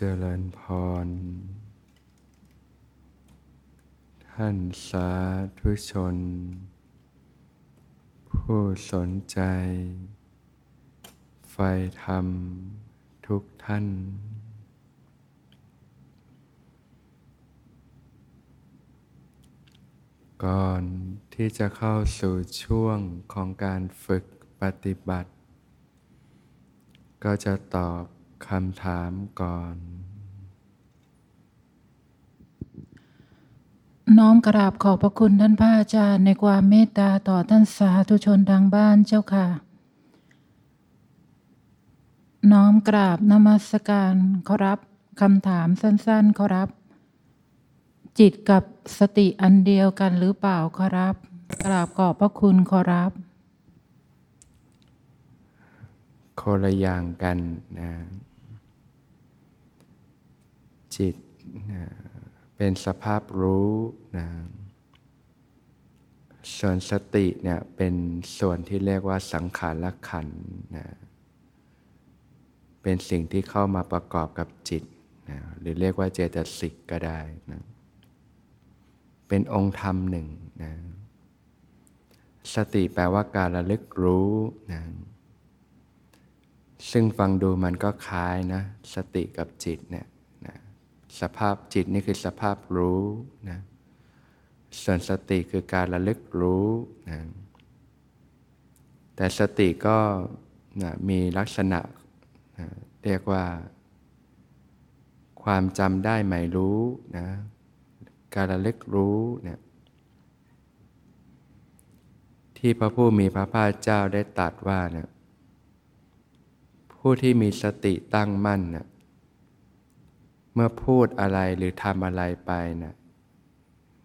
เจริญพร ท่านสาธุชน ผู้สนใจ ไฟธรรมทุกท่าน ก่อนที่จะเข้าสู่ช่วงของการฝึกปฏิบัติ ก็จะตอบ คำถามก่อน น้อมกราบขอบพระคุณท่านพระอาจารย์ในความเมตตาต่อท่านสาธุชนทางบ้านเจ้าค่ะ น้อมกราบนมัสการขอรับคำถามสั้นๆขอรับ จิตกับสติอันเดียวกันหรือเปล่าขอรับ กราบขอบพระคุณขอรับคนละอย่างกันนะ จิตนะเป็นสภาพรู้นะส่วนสติเนี่ยเป็นส่วนที่เรียกว่าสังขารขันนะเป็นสิ่งที่เข้ามาประกอบกับจิตนะหรือเรียกว่าเจตสิกก็ได้นะเป็นองค์ธรรมหนึ่งนะสติแปลว่าการระลึกรู้นะซึ่งฟังดูมันก็คล้ายนะ สติกับจิตเนี่ย สภาพจิตนี่คือสภาพรู้นะส่วนสติคือการระลึกรู้นะแต่สติก็นะมีลักษณะนะเรียกว่า ความจำได้หมายรู้นะการระลึกรู้เนี่ยที่พระผู้มีพระภาคเจ้าได้ตรัสว่าเนี่ยผู้ที่มีสติตั้งมั่นเนี่ย เมื่อพูดอะไรหรือทำอะไรไปนะ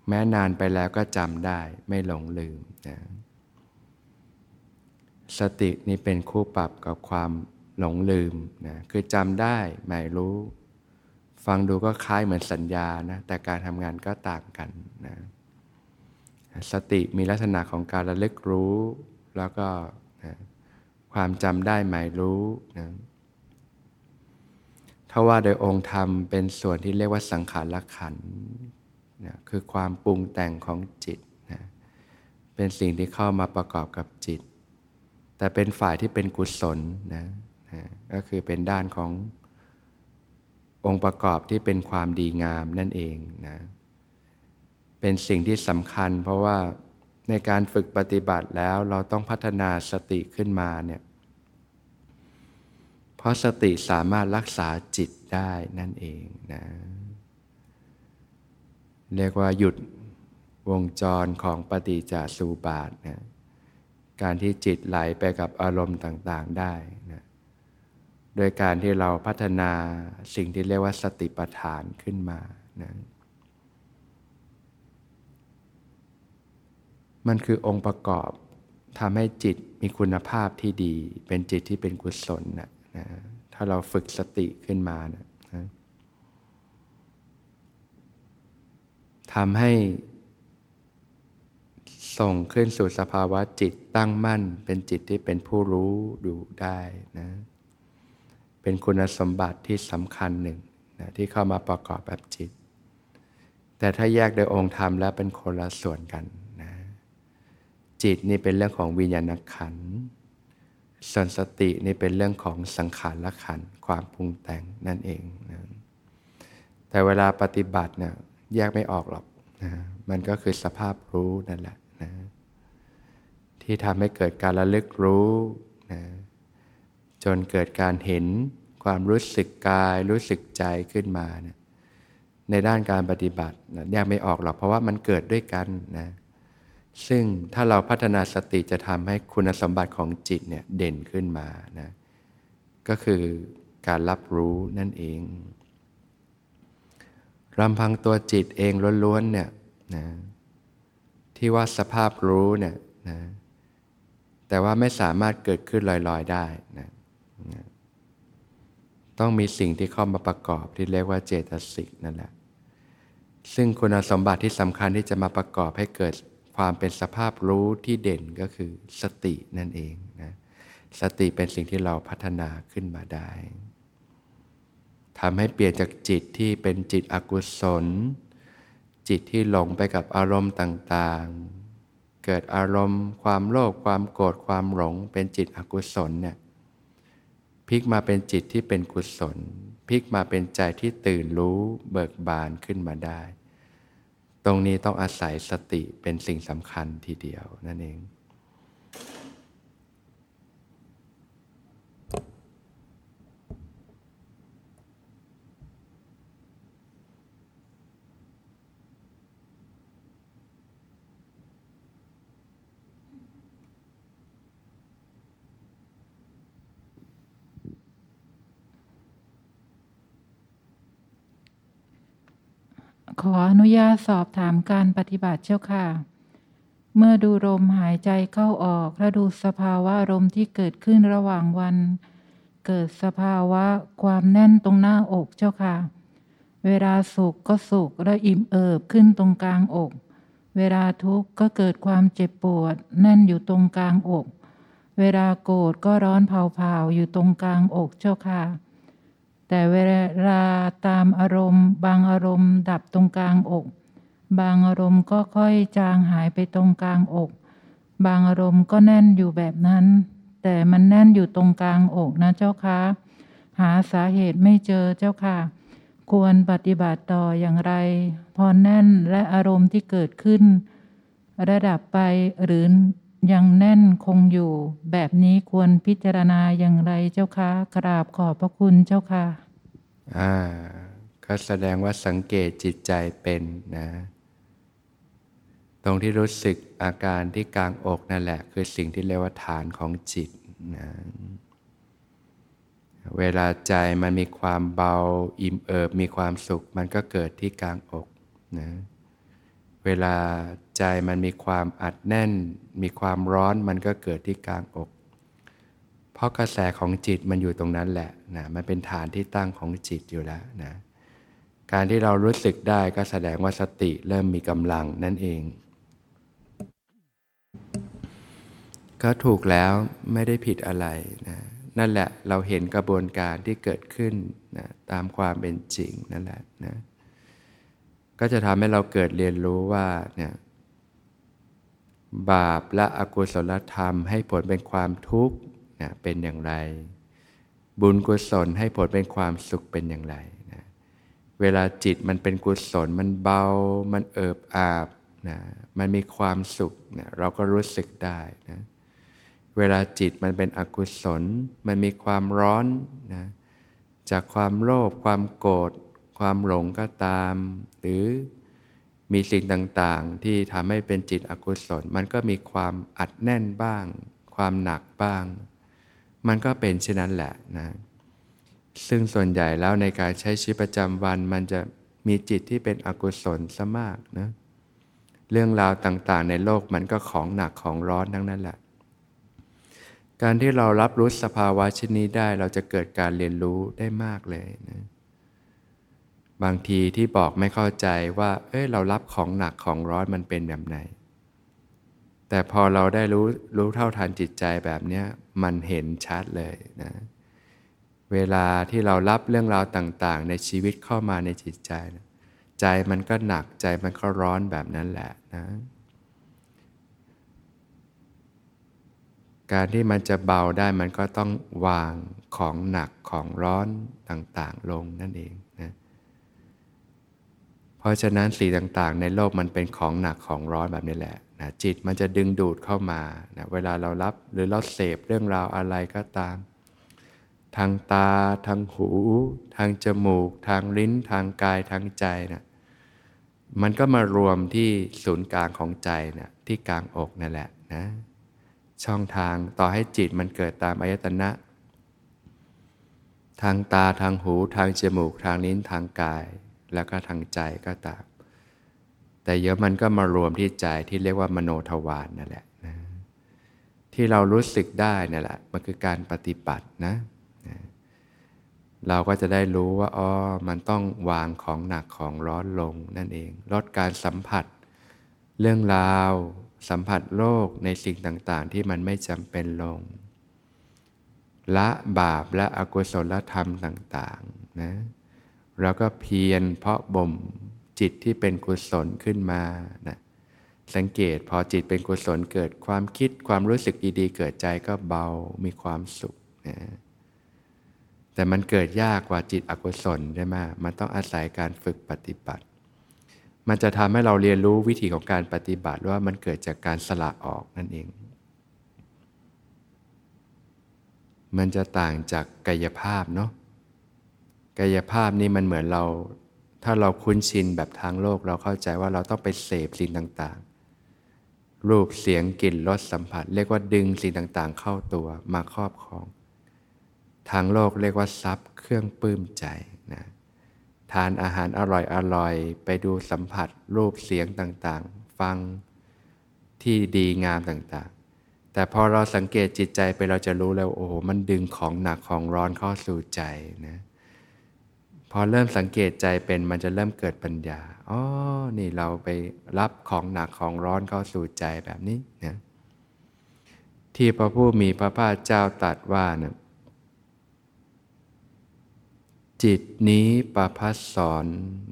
แม้นานไปแล้วก็จำได้ไม่หลงลืมนะสตินี่เป็นคู่ปรับกับความหลงลืมนะคือจำได้หมายรู้ ฟังดูก็คล้ายเหมือนสัญญานะแต่การทำงานก็ต่างกันนะสติมีลักษณะของการระลึกรู้ แล้วก็นะความจำได้หมายรู้นะ ถ้าว่าโดยองค์ธรรมเป็นส่วนที่เรียกว่าสังขารขันนะคือความปรุงแต่งของจิตนะเป็นสิ่งที่เข้ามาประกอบกับจิต แต่เป็นฝ่ายที่เป็นกุศลนะนะก็คือเป็นด้านขององค์ประกอบที่เป็นความดีงามนั่นเองนะเป็นสิ่งที่สำคัญ เพราะว่าในการฝึกปฏิบัติแล้วเราต้องพัฒนาสติขึ้นมาเนี่ย เพราะสติสามารถรักษาจิตได้นั่นเองนะ เรียกว่าหยุดวงจรของปฏิจจสุบาทนะการที่จิตไหลไปกับอารมณ์ต่างๆได้นะโดยการที่เราพัฒนาสิ่งที่เรียกว่าสติปัฏฐานขึ้นมานะมันคือองค์ประกอบทำให้จิตมีคุณภาพที่ดี เป็นจิตที่เป็นกุศลนะ นะถ้าเราฝึกสติขึ้นมานะนะทำให้ ส่งขึ้นสู่สภาวะจิตตั้งมั่น เป็นจิตที่เป็นผู้รู้ดูได้นะ เป็นคุณสมบัติที่สำคัญหนึ่งนะที่เข้ามาประกอบแบบจิต แต่ถ้าแยกโดยองค์ธรรมแล้วเป็นคนละส่วนกันนะ จิตนี่เป็นเรื่องของวิญญาณขันธ์ ส่วนสตินี่เป็นเรื่องของสังขารละขันความปรุงแต่งนั่นเองนะแต่เวลาปฏิบัติเนี่ยแยกไม่ออกหรอกนะมันก็คือสภาพรู้นั่นแหละนะที่ทำให้เกิดการระลึกรู้นะจนเกิดการเห็นความรู้สึกกายรู้สึกใจขึ้นมานะในด้านการปฏิบัตินะแยกไม่ออกหรอกเพราะว่ามันเกิดด้วยกันนะ ซึ่งถ้าเราพัฒนาสติจะทำให้คุณสมบัติของจิตเนี่ยเด่นขึ้นมานะก็คือการรับรู้นั่นเองลำพังตัวจิตเองล้วนๆเนี่ยนะที่ว่าสภาพรู้เนี่ยนะแต่ว่าไม่สามารถเกิดขึ้นลอยๆได้นะนะต้องมีสิ่งที่เข้ามาประกอบที่เรียกว่าเจตสิกนั่นแหละซึ่งคุณสมบัติที่สำคัญที่จะมาประกอบให้เกิด ความเป็นสภาพรู้ที่เด่นก็คือสตินั่นเองนะสติเป็นสิ่งที่เราพัฒนาขึ้นมาได้ทำให้เปลี่ยนจากจิตที่เป็นจิตอกุศล จิตที่หลงไปกับอารมณ์ต่างๆ เกิดอารมณ์ ความโลภความโกรธความหลง เป็นจิตอกุศลเนี่ยพลิกมาเป็นจิตที่เป็นกุศลพลิกมาเป็นใจที่ตื่นรู้เบิกบานขึ้นมาได้ ตรงนี้ต้องอาศัยสติเป็นสิ่งสำคัญทีเดียวนั่นเอง ขออนุญาตสอบถามการปฏิบัติเจ้าค่ะ เมื่อดูลมหายใจเข้าออกและดูสภาวะลมที่เกิดขึ้นระหว่างวัน เกิดสภาวะความแน่นตรงหน้าอกเจ้าค่ะ เวลาสุขก็สุขและอิ่มเอิบขึ้นตรงกลางอก เวลาทุกข์ก็เกิดความเจ็บปวด แน่นอยู่ตรงกลางอก เวลาโกรธก็ร้อนเผาๆอยู่ตรงกลางอกเจ้าค่ะ แต่เวลาตามอารมณ์ บางอารมณ์ดับตรงกลางอก บางอารมณ์ก็ค่อยจางหายไปตรงกลางอก บางอารมณ์ก็แน่นอยู่แบบนั้น แต่มันแน่นอยู่ตรงกลางอกนะเจ้าคะหาสาเหตุไม่เจอเจ้าค่ะ ควรปฏิบัติต่ออย่างไร พอแน่นและอารมณ์ที่เกิดขึ้น ระดับไปหรือ ยังแน่นคงอยู่ แบบนี้ควรพิจารณาอย่างไรเจ้าคะกราบขอบพระคุณเจ้าค่ะอ่าก็แสดงว่าสังเกตจิตใจเป็นนะ ตรงที่รู้สึกอาการที่กลางอกนั่นแหละ คือสิ่งที่เรียกว่าฐานของจิตนะเวลาใจมันมีความเบาอิ่มเอิบมีความสุข มันก็เกิดที่กลางอกนะ เวลาใจมันมีความอัดแน่น มีความร้อนมันก็เกิดที่กลางอก เพราะกระแสของจิตมันอยู่ตรงนั้นแหละนะมันเป็นฐานที่ตั้งของจิตอยู่แล้วนะการที่เรารู้สึกได้ก็แสดงว่าสติเริ่มมีกำลังนั่นเอง ก็ถูกแล้วไม่ได้ผิดอะไรนะนั่นแหละเราเห็นกระบวนการที่เกิดขึ้นนะตามความเป็นจริงนั่นแหละนะ ก็จะทำให้เราเกิดเรียนรู้ว่าเนี่ยบาปและอกุศลธรรมให้ผลเป็นความทุกข์นะเป็นอย่างไร บุญกุศลให้ผลเป็นความสุขเป็นอย่างไรนะเวลาจิตมันเป็นกุศลมันเบา มันเอิบอาบนะมันมีความสุขนะเราก็รู้สึกได้นะเวลาจิตมันเป็นอกุศล มันมีความร้อนนะจากความโลภความโกรธ ความหลงก็ตาม หรือมีสิ่งต่างๆ ที่ทำให้เป็นจิตอกุศล มันก็มีความอัดแน่นบ้าง ความหนักบ้าง มันก็เป็นเช่นนั้นแหละนะซึ่งส่วนใหญ่แล้วในการใช้ชีวิตประจำวัน มันจะมีจิตที่เป็นอกุศลซะมากนะเรื่องราวต่างๆ ในโลกมันก็ของหนักของร้อนทั้งนั้นแหละ การที่เรารับรู้สภาวะชนนี้ได้เราจะเกิดการเรียนรู้ได้มากเลยนะ บางทีที่บอกไม่เข้าใจว่า เอ้ยเรารับของหนักของร้อนมันเป็นแบบไหน แต่พอเราได้รู้รู้เท่าทันจิตใจแบบนี้มันเห็นชัดเลยนะ เวลาที่เรารับเรื่องราวต่าง ๆ ในชีวิตเข้ามาในจิตใจนะใจมันก็หนักใจมันก็ร้อนแบบนั้นแหละนะ การที่มันจะเบาได้มันก็ต้องวางของหนักของร้อนต่าง ๆ ลงนั่นเอง เพราะฉะนั้นสิ่งต่างๆ ในโลกมันเป็นของหนักของร้อนแบบนี้แหละนะจิตมันจะดึงดูดเข้ามานะเวลาเรารับหรือเราเสพเรื่องราวอะไรก็ตาม ทางตา ทางหู ทางจมูก ทางลิ้น ทางกายทางใจนะมันก็มารวมที่ศูนย์กลางของใจนะที่กลางอกนั่นแหละนะช่องทางต่อให้จิตมันเกิดตามอายตนะ ทางตาทางหู ทางจมูก ทางลิ้นทางกาย แล้วก็ทางใจก็ตาม แต่เยอะมันก็มารวมที่ใจที่เรียกว่ามโนทวารนนั่นแหละนะที่เรารู้สึกได้นั่นแหละมันคือการปฏิบัตินะนะเราก็จะได้รู้ว่าอ๋อมันต้องวางของหนักของร้อนลงนั่นเอง ลดการสัมผัส เรื่องราว สัมผัสโลกในสิ่งต่างๆ ที่มันไม่จำเป็นลง ละบาปและอกุศลธรรมต่าง ๆ นะ แล้วก็เพียรเพาะบ่มจิตที่เป็นกุศลขึ้นมานะสังเกตพอจิตเป็นกุศลเกิดความคิดความรู้สึกดีๆ เกิดใจก็เบามีความสุขนะแต่มันเกิดยากกว่าจิตอกุศลใช่ไหมมันต้องอาศัยการฝึกปฏิบัติ มันจะทำให้เราเรียนรู้วิธีของการปฏิบัติว่ามันเกิดจากการสละออกนั่นเอง มันจะต่างจากกายภาพเนาะ กายภาพนี่มันเหมือนเรา ถ้าเราคุ้นชินแบบทางโลก เราเข้าใจว่าเราต้องไปเสพสิ่งต่างๆ รูปเสียงกลิ่นรสสัมผัส เรียกว่าดึงสิ่งต่างๆ เข้าตัวมาครอบครอง ทางโลกเรียกว่าทรัพย์เครื่องปลื้มใจนะทานอาหารอร่อยอร่อยไปดูสัมผัส รูปเสียงต่างๆ ฟังที่ดีงามต่างๆ แต่พอเราสังเกตจิตใจไปเราจะรู้แล้วโอ้โหมันดึงของหนักของร้อนเข้าสู่ใจนะ พอเริ่มสังเกตใจเป็นมันจะเริ่มเกิดปัญญาอ๋อนี่เราไปรับของหนักของร้อนเข้าสู่ใจแบบนี้นะที่พระผู้มีพระภาคเจ้าตรัสว่านะจิตนี้ประพัสสอน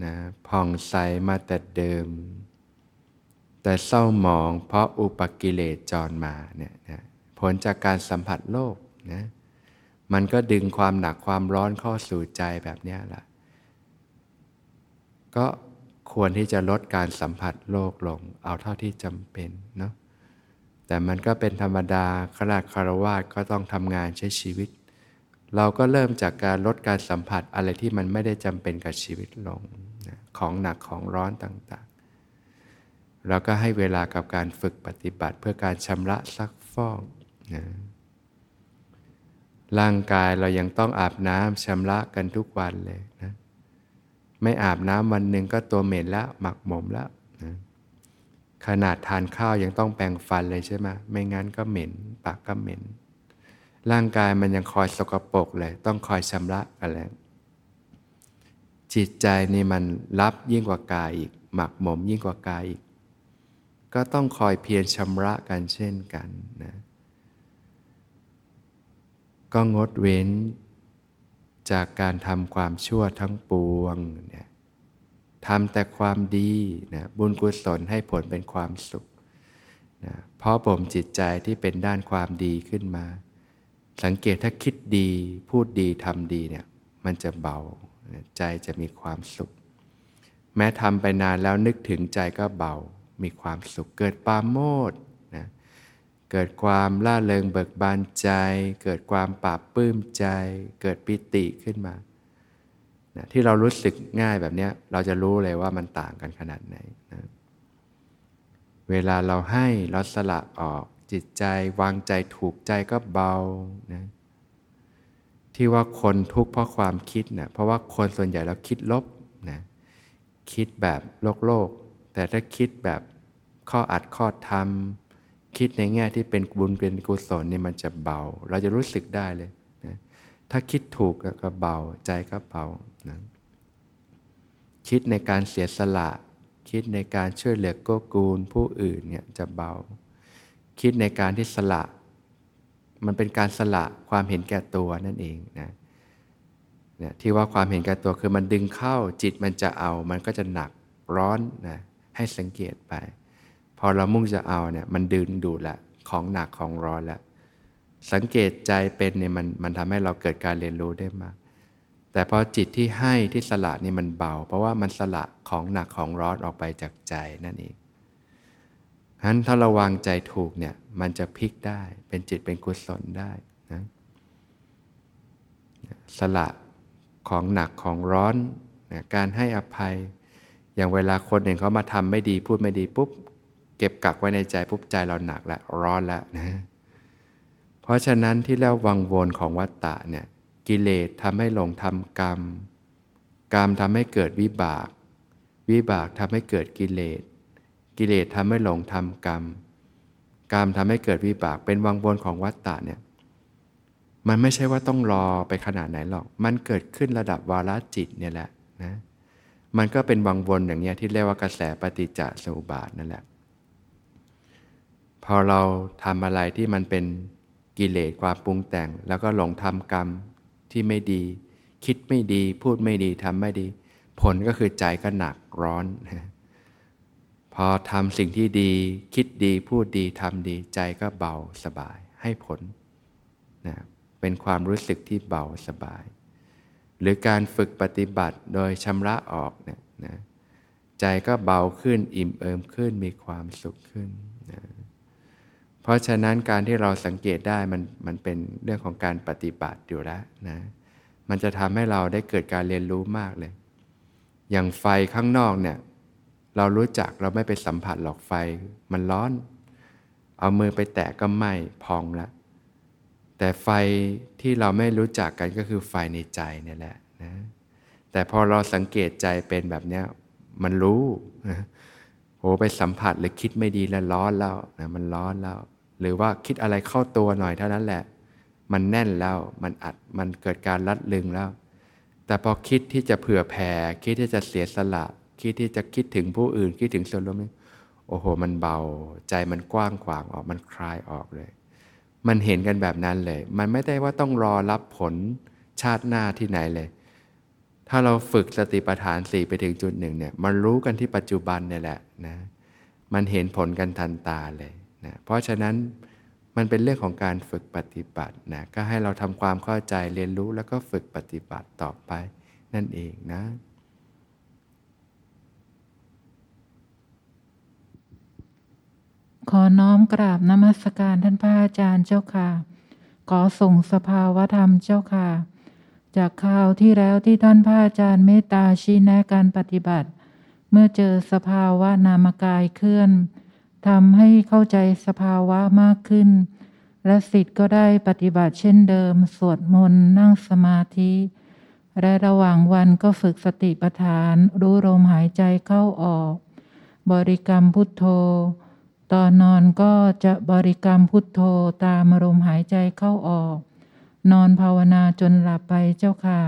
นะผ่องใสมาแต่เดิม แต่เศร้าหมองเพราะอุปกิเลสจรมาเนี่ยนะผลจากการสัมผัสโลกนะมันก็ดึงความหนักความร้อนเข้าสู่ใจแบบนี้แหละ ก็ควรที่จะลดการสัมผัสโลกลง เอาเท่าที่จำเป็นเนาะแต่มันก็เป็นธรรมดาขนาดคารวาก็ต้องทำงานใช้ชีวิต เราก็เริ่มจากการลดการสัมผัสอะไรที่มันไม่ได้จำเป็นกับชีวิตลงนะของหนักของร้อนต่างๆแล้วก็ให้เวลากับการฝึกปฏิบัติ เพื่อการชำระซักฟอกนะร่างกายเรายังต้องอาบน้ำชำระกันทุกวันเลยนะ ไม่อาบน้ำวันหนึ่งก็ตัวเหม็นแล้วหมักหมมแล้วนะขนาดทานข้าวยังต้องแปรงฟันเลยใช่ไหมไม่งั้นก็เหม็นปากก็เหม็น ร่างกายมันยังคอยสกปรกเลย ต้องคอยชำระอะไรจิตใจนี่มันรับยิ่งกว่ากายอีก หมักหมมยิ่งกว่ากายอีก ก็ต้องคอยเพียรชำระกันเช่นกันนะก็งดเว้น จากการทำความชั่วทั้งปวงเนี่ยทำแต่ความดีนะบุญกุศลให้ผลเป็นความสุขนะเพราะผมจิตใจที่เป็นด้านความดีขึ้นมา สังเกตถ้าคิดดีพูดดีทำดีเนี่ยมันจะเบาใจจะมีความสุข แม้ทำไปนานแล้วนึกถึงใจก็เบา มีความสุขเกิดปาโมด เกิดความล่าเริงเบิกบานใจ เกิดความปราบปลื้มใจ เกิดปิติขึ้นมานะที่เรารู้สึกง่ายแบบนี้เราจะรู้เลยว่ามันต่างกันขนาดไหนนะเวลาเราให้เราสละออกจิตใจวางใจถูกใจก็เบานะที่ว่าคนทุกข์เพราะความคิดเนะ่ยเพราะว่าคนส่วนใหญ่เราคิดลบนะคิดแบบโลกโลก แต่ถ้าคิดแบบข้ออัดข้อทำ คิดในแง่ที่เป็นบุญเป็นกุศลเนี่ยมันจะเบา เราจะรู้สึกได้เลยนะถ้าคิดถูกก็เบาใจก็เบานะคิดในการเสียสละ คิดในการช่วยเหลือโกกูลผู้อื่นเนี่ยจะเบา คิดในการที่สละ มันเป็นการสละความเห็นแก่ตัวนั่นเองนะเนี่ยที่ว่าความเห็นแก่ตัวคือมันดึงเข้าจิตมันจะเอา มันก็จะหนักร้อนนะให้สังเกตไป พอเรามุ่งจะเอาเนี่ยมันดึงดูดละของหนักของร้อนละสังเกตใจเป็นเนี่ยมันมันทำให้เราเกิดการเรียนรู้ได้มาก แต่พอจิตที่ให้ที่สละนี่มันเบา เพราะว่ามันสละของหนักของร้อนออกไปจากใจนั่นเองฉะนั้นถ้าเราวางใจถูกเนี่ยมันจะพลิกได้เป็นจิตเป็นกุศลได้นะสละของหนักของร้อนนะการให้อภัย อย่างเวลาคนหนึ่งเขามาทำไม่ดีพูดไม่ดีปุ๊บ เก็บกักไว้ในใจปุ๊บใจเราหนักแล้วร้อนแล้วนะ เพราะฉะนั้นที่แล้ววังวนของวัตตะเนี่ยกิเลสทำให้หลงทำกรรม กรรมทำให้เกิดวิบาก วิบากทำให้เกิดกิเลส กิเลสทำให้หลงทำกรรม กรรมทำให้เกิดวิบากเป็นวังวนของวัตตะเนี่ยมันไม่ใช่ว่าต้องรอไปขนาดไหนหรอก มันเกิดขึ้นระดับวาลจิตเนี่ยแหละนะ มันก็เป็นวังวนอย่างเงี้ยที่เรียกว่ากระแสปฏิจจสมุปบาทนั่นแหละ อเราทำอะไรที่มันเป็นกิเลสความปรุงแต่ง แล้วก็หลงทำกรรมที่ไม่ดี คิดไม่ดี พูดไม่ดีทำไม่ดี ผลก็คือใจก็หนักร้อน พอทำสิ่งที่ดี คิดดีพูดดีทำดี ใจก็เบาสบายให้ผลนะเป็นความรู้สึกที่เบาสบาย หรือการฝึกปฏิบัติโดยชำระออกเนี่ยนะใจก็เบาขึ้นอิ่มเอิมขึ้นมีความสุขขึ้น เพราะฉะนั้นการที่เราสังเกตได้มันมันเป็นเรื่องของการปฏิบัติอยู่แล้วนะมันจะทำให้เราได้เกิดการเรียนรู้มากเลย อย่างไฟข้างนอกเนี่ย เรารู้จักเราไม่ไปสัมผัสหรอกไฟ มันร้อน เอามือไปแตะก็ไหม้พองแล้วแต่ไฟที่เราไม่รู้จักกันก็คือไฟในใจเนี่ยแหละนะแต่พอเราสังเกตใจเป็นแบบเนี้ยมันรู้นะ โหไปสัมผัสหรือคิดไม่ดีแล้วร้อนแล้วนะมันร้อนแล้ว หรือว่าคิดอะไรเข้าตัวหน่อยเท่านั้นแหละ มันแน่นแล้วมันอัดมันเกิดการรัดลึงแล้ว แต่พอคิดที่จะเผื่อแผ่คิดที่จะเสียสละ คิดที่จะคิดถึงผู้อื่น คิดถึงส่วนรวมนี่โอ้โห มันเบาใจมันกว้างขวางออกมันคลายออกเลย มันเห็นกันแบบนั้นเลย มันไม่ได้ว่าต้องรอรับผลชาติหน้าที่ไหนเลย ถ้าเราฝึกสติปัฏฐานสี่ไปถึงจุดหนึ่งเนี่ยมันรู้กันที่ปัจจุบันเนี่ยแหละนะมันเห็นผลกันทันตาเลยนะเพราะฉะนั้นมันเป็นเรื่องของการฝึกปฏิบัตินะก็ให้เราทำความเข้าใจเรียนรู้แล้วก็ฝึกปฏิบัติต่อไปนั่นเองนะขอน้อมกราบนมัสการท่านพระอาจารย์เจ้าค่ะ ขอส่งสภาวธรรมเจ้าค่ะ จากข่าวที่แล้วที่ท่านพระอาจารย์เมตตาชี้แนะการปฏิบัติ เมื่อเจอสภาวะนามกายเคลื่อนทำให้เข้าใจสภาวะมากขึ้น และสิทธิ์ก็ได้ปฏิบัติเช่นเดิม สวดมนต์นั่งสมาธิ และระหว่างวันก็ฝึกสติปัฏฐาน รู้ลมหายใจเข้าออก บริกรรมพุทโธ ตอนนอนก็จะบริกรรมพุทโธตามลมหายใจเข้าออก นอนภาวนาจนหลับไปเจ้าค่ะ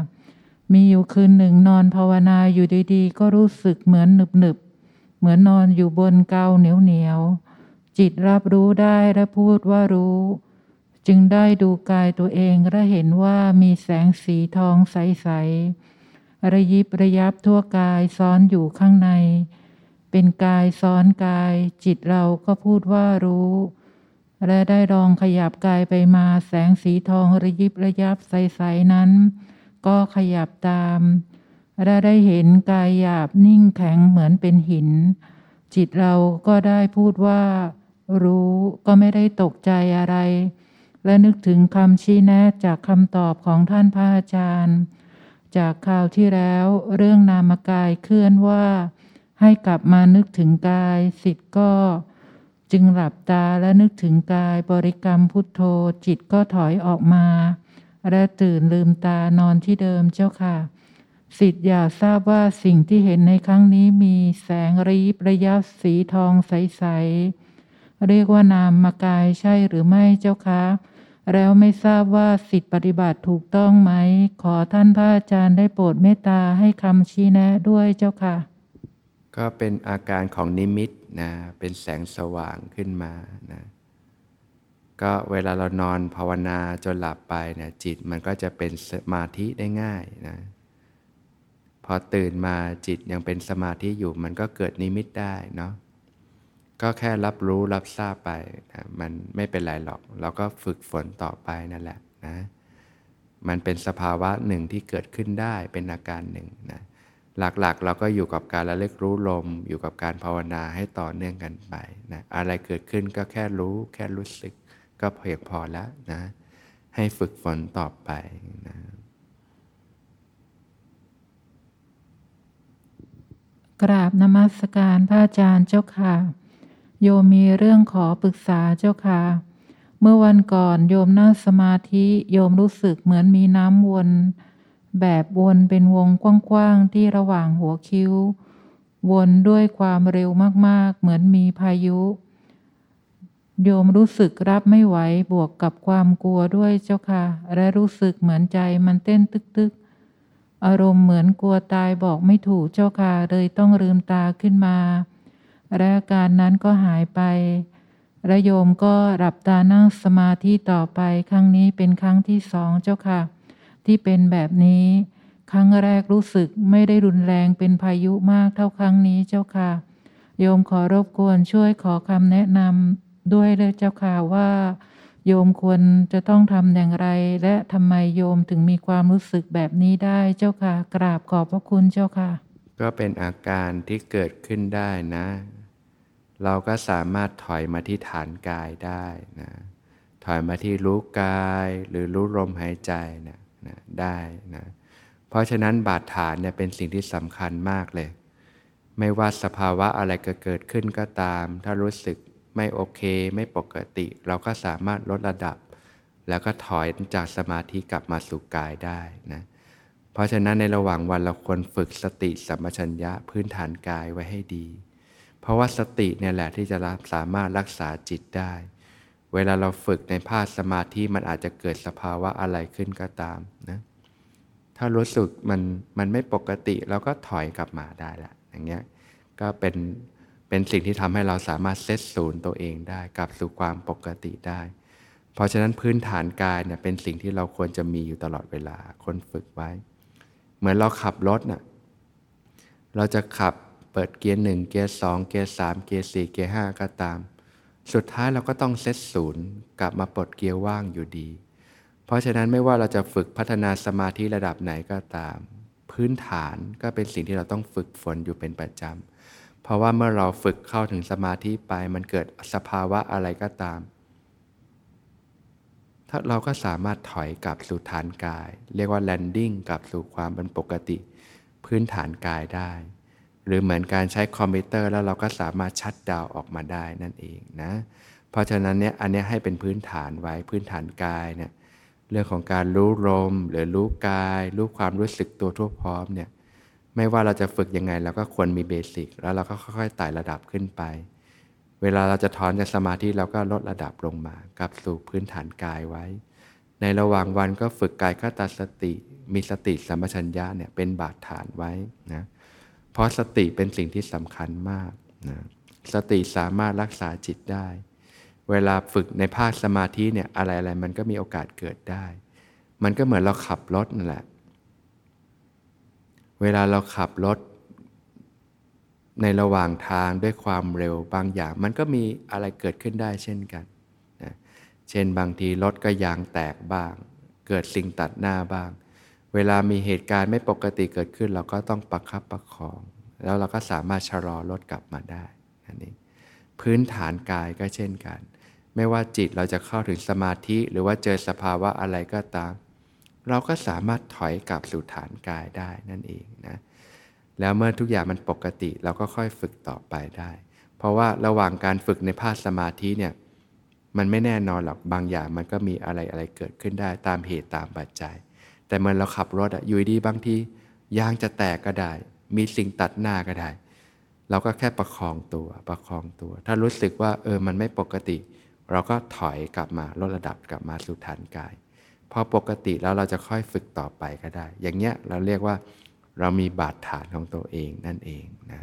มีอยู่คืนหนึ่งนอนภาวนาอยู่ดีๆ ก็รู้สึกเหมือนหนึบๆเหมือนนอนอยู่บนเกาเหนียวๆจิตรับรู้ได้และพูดว่ารู้ จึงได้ดูกายตัวเองและเห็นว่ามีแสงสีทองใสๆระยิบระยับทั่วกายซ้อนอยู่ข้างใน เป็นกายซ้อนกาย จิตเราก็พูดว่ารู้ และได้ลองขยับกายไปมาแสงสีทองระยิบระยับใสๆนั้น ก็ขยับตาม และได้เห็นกายหยาบนิ่งแข็งเหมือนเป็นหิน จิตเราก็ได้พูดว่า รู้ก็ไม่ได้ตกใจอะไร และนึกถึงคำชี้แนะจากคำตอบของท่านพระอาจารย์ จากข่าวที่แล้วเรื่องนามกายเคลื่อนว่า ให้กลับมานึกถึงกายสิทธ์ก็ จึงหลับตาและนึกถึงกายบริกรรมพุทโธจิตก็ถอยออกมา และตื่นลืมตานอนที่เดิมเจ้าค่ะ สิทธิ์อยากทราบว่าสิ่งที่เห็นในครั้งนี้มีแสงระยิบระยับสีทองใส ๆ เรียกว่านามกายใช่หรือไม่เจ้าคะแล้วไม่ทราบว่าสิทธิปฏิบัติถูกต้องไหม ขอท่านพระอาจารย์ได้โปรดเมตตาให้คำชี้แนะด้วยเจ้าค่ะ ก็เป็นอาการของนิมิตนะเป็นแสงสว่างขึ้นมานะก็เวลาเรานอนภาวนาจนหลับไปเนี่ยจิตมันก็จะเป็นสมาธิได้ง่ายนะพอตื่นมาจิตยังเป็นสมาธิอยู่มันก็เกิดนิมิตได้เนาะก็แค่รับรู้รับทราบไปนะมันไม่เป็นไรหรอก เราก็ฝึกฝนต่อไปนั่นแหละนะมันเป็นสภาวะหนึ่งที่เกิดขึ้นได้เป็นอาการหนึ่งนะ หลักๆ เราก็อยู่กับการระลึกรู้ลม อยู่กับการภาวนาให้ต่อเนื่องกันไปนะอะไรเกิดขึ้นก็แค่รู้ แค่รู้สึก ก็เพียงพอแล้วนะ ให้ฝึกฝนต่อไปนะกราบนมัสการพระอาจารย์เจ้าค่ะ โยมมีเรื่องขอปรึกษาเจ้าค่ะ เมื่อวันก่อนโยมนั่งสมาธิ โยมรู้สึกเหมือนมีน้ำวน แบบวนเป็นวงกว้างๆที่ระหว่างหัวคิ้ว วนด้วยความเร็วมากๆ เหมือนมีพายุ โยมรู้สึกรับไม่ไหวบวกกับความกลัวด้วยเจ้าค่ะ และรู้สึกเหมือนใจมันเต้นตึกๆ อารมณ์เหมือนกลัวตายบอกไม่ถูกเจ้าค่ะเลยต้องลืมตาขึ้นมา และอาการนั้นก็หายไปและโยมก็หลับตานั่งสมาธิต่อไปครั้งนี้เป็นครั้งที่สองเจ้าค่ะ ที่เป็นแบบนี้ ครั้งแรกรู้สึกไม่ได้รุนแรงเป็นพายุมากเท่าครั้งนี้เจ้าค่ะ โยมขอรบกวนช่วยขอคำแนะนำด้วยเลยเจ้าค่ะว่า โยมควรจะต้องทำอย่างไร และทำไมโยมถึงมีความรู้สึกแบบนี้ได้เจ้าค่ะ กราบขอบพระคุณเจ้าค่ะ ก็เป็นอาการที่เกิดขึ้นได้นะ เราก็สามารถถอยมาที่ฐานกายได้นะถอยมาที่รู้กายหรือรู้ลมหายใจนะ นะได้นะเพราะฉะนั้นบาดฐานเนี่ยเป็นสิ่งที่สำคัญมากเลย ไม่ว่าสภาวะอะไรกเกิดขึ้นก็ตาม ถ้ารู้สึกไม่โอเค ไม่ปกติ เราก็สามารถลดระดับ แล้วก็ถอยจากสมาธิกลับมาสู่กายได้นะเพราะฉะนั้นในระหว่างวันเราควรฝึกสติสัมปชัญญะพื้นฐานกายไว้ให้ดี เพราะว่าสติเนี่ยแหละที่จะสามารถรักษาจิตได้ เวลาเราฝึกในภาคสมาธิมันอาจจะเกิดสภาวะอะไรขึ้นก็ตามนะถ้ารู้สึกมันมันไม่ปกติเราก็ถอยกลับมาได้ละอย่างเงี้ยก็เป็นเป็นสิ่งที่ทำให้เราสามารถเซตศูนย์ตัวเองได้กลับสู่ความปกติได้ เพราะฉะนั้นพื้นฐานกายเนี่ยเป็นสิ่งที่เราควรจะมีอยู่ตลอดเวลาคนฝึกไว้ เหมือนเราขับรถน่ะเราจะขับเปิดเกียร์หนึ่งเกียร์สองเกียร์สามเกียร์สี่เกียร์ห้าก็ตาม สุดท้ายเราก็ต้องเซตศูนย์กลับมาปลดเกียร์ว่างอยู่ดี เพราะฉะนั้นไม่ว่าเราจะฝึกพัฒนาสมาธิระดับไหนก็ตาม พื้นฐานก็เป็นสิ่งที่เราต้องฝึกฝนอยู่เป็นประจำเพราะว่าเมื่อเราฝึกเข้าถึงสมาธิไปมันเกิดสภาวะอะไรก็ตาม ถ้าเราก็สามารถถอยกลับสู่ฐานกาย เรียกว่า landing กลับสู่ความเป็นปกติ พื้นฐานกายได้ หรือเหมือนการใช้คอมพิวเตอร์แล้วเราก็สามารถ shut down ออกมาได้นั่นเองนะ เพราะฉะนั้นเนี่ยอันนี้ให้เป็นพื้นฐานไว้พื้นฐานกายเนี่ยเรื่องของการรู้ลมหรือรู้กาย รู้ความรู้สึกตัวทั่วพร้อมเนี่ยไม่ว่าเราจะฝึกยังไงเราก็ควรมี basic แล้วเราก็ค่อยๆไต่ระดับขึ้นไป เวลาเราจะถอนจากสมาธิเราก็ลดระดับลงมากลับสู่พื้นฐานกายไว้ ในระหว่างวันก็ฝึกกายคตาสติ มีสติสัมปชัญญะเนี่ยเป็นบาดฐานไว้นะเเพราะสติเป็นสิ่งที่สำคัญมากนะสติสามารถรักษาจิตได้ เวลาฝึกในภาคสมาธิเนี่ยอะไรๆมันก็มีโอกาสเกิดได้ มันก็เหมือนเราขับรถนั่นแหละ เวลาเราขับรถ ในระหว่างทางด้วยความเร็วบางอย่าง มันก็มีอะไรเกิดขึ้นได้เช่นกันนะเช่นบางทีรถก็ยางแตกบ้าง เกิดสิ่งตัดหน้าบ้าง เวลามีเหตุการณ์ไม่ปกติเกิดขึ้น เราก็ต้องประคับประคอง แล้วเราก็สามารถชะลอรถกลับมาได้นั่นเองพื้นฐานกายก็เช่นกัน ไม่ว่าจิตเราจะเข้าถึงสมาธิหรือว่าเจอสภาวะอะไรก็ตาม เราก็สามารถถอยกลับสู่ฐานกายได้นั่นเองนะแล้วเมื่อทุกอย่างมันปกติเราก็ค่อยฝึกต่อไปได้ เพราะว่าระหว่างการฝึกในภาคสมาธิเนี่ยมันไม่แน่นอนหรอกบางอย่างมันก็มีอะไรอะไรเกิดขึ้นได้ตามเหตุตามปัจจัย แต่เมื่อเราขับรถอะอยู่ดีบางทียางจะแตกก็ได้ มีสิ่งตัดหน้าก็ได้ เราก็แค่ประคองตัวประคองตัว ถ้ารู้สึกว่าเออมันไม่ปกติ เราก็ถอยกลับมาลดระดับกลับมาสู่ฐานกาย พอปกติแล้วเราจะค่อยฝึกต่อไปก็ได้ อย่างเงี้ยเราเรียกว่าเรามีบาดฐานของตัวเองนั่นเองนะ